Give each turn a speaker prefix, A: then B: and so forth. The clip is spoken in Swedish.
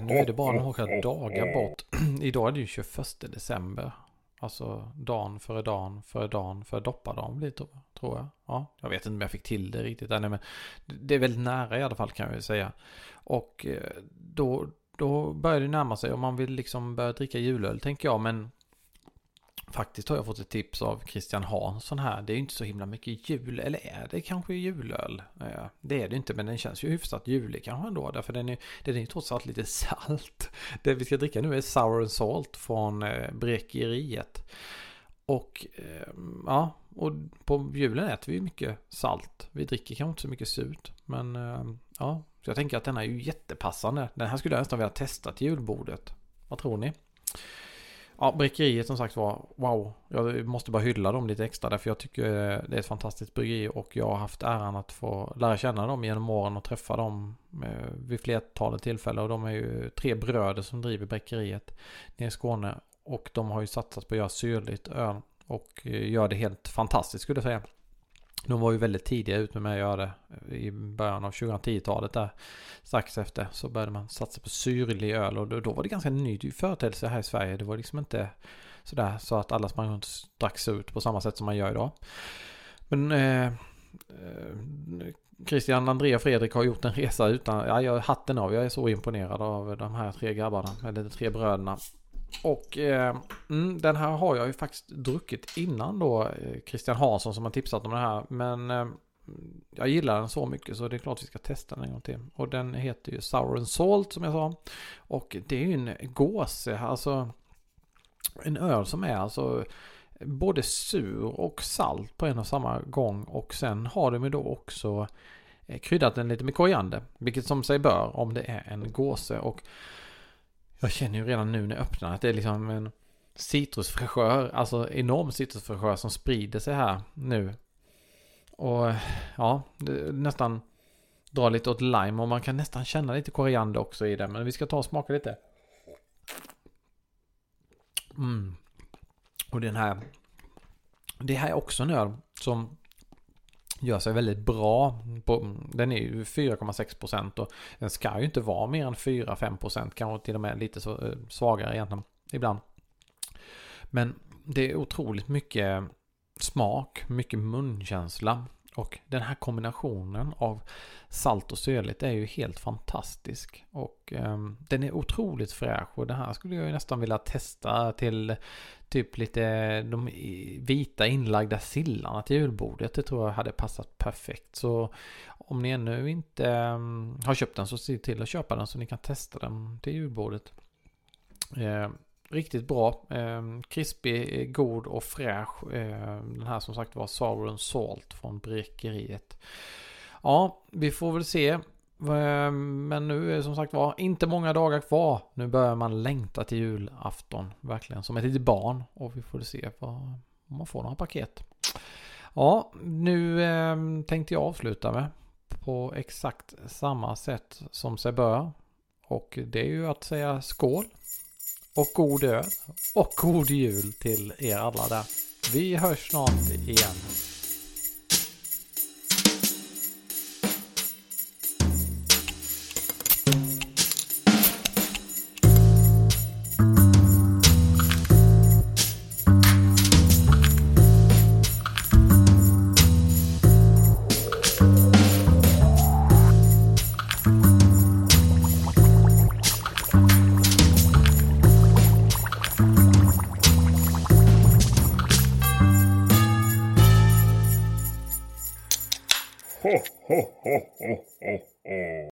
A: Nu är det bara några dagar bort. Idag är det ju 21 december. Alltså dagen före dagen före dagen före doppardagen blir det tror jag. Ja, jag vet inte om jag fick till det riktigt ännu men det är väldigt nära i alla fall kan jag säga. Och eh, då, då börjar det närma sig om man vill liksom börja dricka julöl tänker jag men Faktiskt har jag fått ett tips av Christian Hansson här. Det är ju inte så himla mycket jul. Eller är det kanske julöl? Det är det inte men den känns ju hyfsat julig kanske ändå. Därför den är, den är ju trots allt lite salt. Det vi ska dricka nu är Sour and Salt från eh, Brekeriet. Och ehm, ja, och på julen äter vi mycket salt. Vi dricker kanske inte så mycket surt. Men ehm, ja, så jag tänker att den är ju jättepassande. Den här skulle jag nästan vilja testa till julbordet. Vad tror ni? Ja, Bräckeriet som sagt var, wow. Jag måste bara hylla dem lite extra därför jag tycker eh, det är ett fantastiskt bryggeri och jag har haft äran att få lära känna dem genom åren och träffa dem eh, vid flertalet tillfällen. Och de är ju tre bröder som driver Bräckeriet nere i Skåne och de har ju satsat på att göra syrligt öl och eh, gör det helt fantastiskt skulle jag säga. De var ju väldigt tidiga ut med att göra det i början av 2010-talet där. Strax efter så började man satsa på syrlig öl och då var det ganska ny företeelse här i Sverige. Det var liksom inte sådär så att alla sprang runt och drack ut på samma sätt som man gör idag. Men eh, eh Christian, Andrea och Fredrik har gjort en resa utan, ja, jag hatten av. Jag är så imponerad av de här tre grabbarna, eller de tre bröderna. Och eh, mm, den här har jag ju faktiskt druckit innan då eh, Christian Hansson som har tipsat om den här. Men eh, jag gillar den så mycket så det är klart vi ska testa den en gång till. Och den heter ju Sour and Salt som jag sa. Och det är ju en gåse, alltså en öl som är alltså både sur och salt på en och samma gång. Och sen har de ju då också eh, kryddat den lite med koriander. Vilket som sig bör om det är en gåse. Och jag känner ju redan nu när jag öppnar att det är liksom en citrusfräschör, alltså enorm citrusfräschör som sprider sig här nu. Och ja, nästan drar lite åt lime och man kan nästan känna lite koriander också i det. Men vi ska ta och smaka lite. Mm. Och den här, det här är också en öl som gör sig väldigt bra. På, den är ju 4,6% och den ska ju inte vara mer än 4-5% kanske till och med lite så, eh, svagare egentligen ibland. Men det är otroligt mycket smak, mycket munkänsla och den här kombinationen av salt och syrligt är ju helt fantastisk. Och eh, den är otroligt fräsch och det här skulle jag nästan vilja testa till typ lite de vita inlagda sillarna till julbordet. Det tror jag hade passat perfekt. Så om ni ännu inte eh, har köpt den så se till att köpa den så ni kan testa den till julbordet. Eh, Riktigt bra. Ehm, eh, krispig, god och fräsch. Eh, den här som sagt var Sauron Salt från Brekeriet. Ja, vi får väl se. Ehm, men nu är det som sagt var inte många dagar kvar. Nu börjar man längta till julafton. Verkligen som ett litet barn. Och vi får se vad, om man får några paket. Ja, nu eh, tänkte jag avsluta med på exakt samma sätt som sig bör. Och det är ju att säga skål och god öl och god jul till er alla där. Vi hörs snart igen. ho, ho, ho, ho.